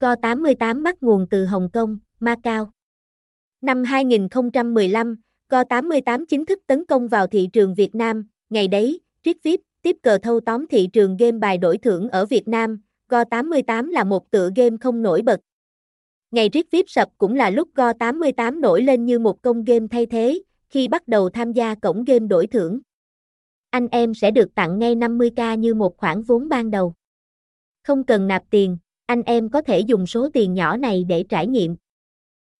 Go88 bắt nguồn từ Hồng Kông, Macau. Năm 2015, Go88 chính thức tấn công vào thị trường Việt Nam, ngày đấy, Ritvip tiếp cờ thâu tóm thị trường game bài đổi thưởng ở Việt Nam, Go88 là một tựa game không nổi bật. Ngày Ritvip sập cũng là lúc Go88 nổi lên như một công game thay thế, khi bắt đầu tham gia cổng game đổi thưởng. Anh em sẽ được tặng ngay 50k như một khoản vốn ban đầu. Không cần nạp tiền, anh em có thể dùng số tiền nhỏ này để trải nghiệm.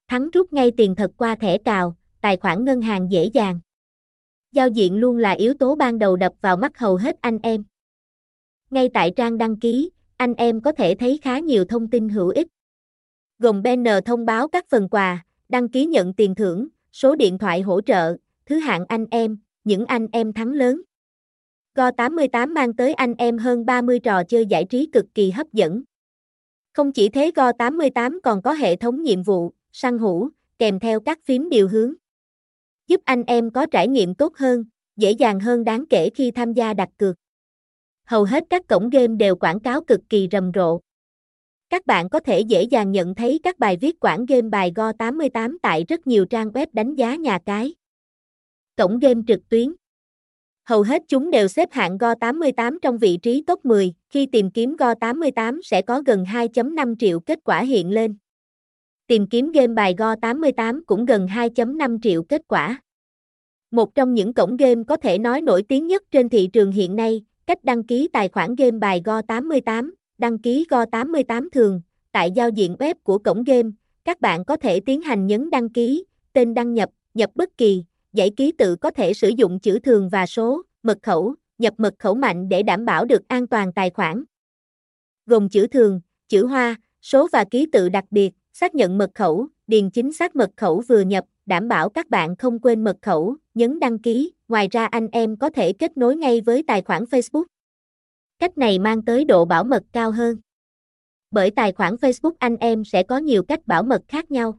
Thắng rút ngay tiền thật qua thẻ cào, tài khoản ngân hàng dễ dàng. Giao diện luôn là yếu tố ban đầu đập vào mắt hầu hết anh em. Ngay tại trang đăng ký, anh em có thể thấy khá nhiều thông tin hữu ích. Gồm banner thông báo các phần quà, đăng ký nhận tiền thưởng, số điện thoại hỗ trợ, thứ hạng anh em, những anh em thắng lớn. Go88 mang tới anh em hơn 30 trò chơi giải trí cực kỳ hấp dẫn. Không chỉ thế Go88 còn có hệ thống nhiệm vụ, săn hũ, kèm theo các phím điều hướng. Giúp anh em có trải nghiệm tốt hơn, dễ dàng hơn đáng kể khi tham gia đặt cược. Hầu hết các cổng game đều quảng cáo cực kỳ rầm rộ. Các bạn có thể dễ dàng nhận thấy các bài viết quảng game bài Go88 tại rất nhiều trang web đánh giá nhà cái. Cổng game trực tuyến Hầu hết chúng đều xếp hạng Go88 trong vị trí top 10, khi tìm kiếm Go88 sẽ có gần 2.5 triệu kết quả hiện lên. Tìm kiếm game bài Go88 cũng gần 2.5 triệu kết quả. Một trong những cổng game có thể nói nổi tiếng nhất trên thị trường hiện nay, cách đăng ký tài khoản game bài Go88, đăng ký Go88 thường, tại giao diện web của cổng game, các bạn có thể tiến hành nhấn đăng ký, tên đăng nhập, nhập bất kỳ, dãy ký tự có thể sử dụng chữ thường và số, mật khẩu, nhập mật khẩu mạnh để đảm bảo được an toàn tài khoản. Gồm chữ thường, chữ hoa, số và ký tự đặc biệt, xác nhận mật khẩu, điền chính xác mật khẩu vừa nhập, đảm bảo các bạn không quên mật khẩu, nhấn đăng ký, ngoài ra anh em có thể kết nối ngay với tài khoản Facebook. Cách này mang tới độ bảo mật cao hơn. Bởi tài khoản Facebook anh em sẽ có nhiều cách bảo mật khác nhau.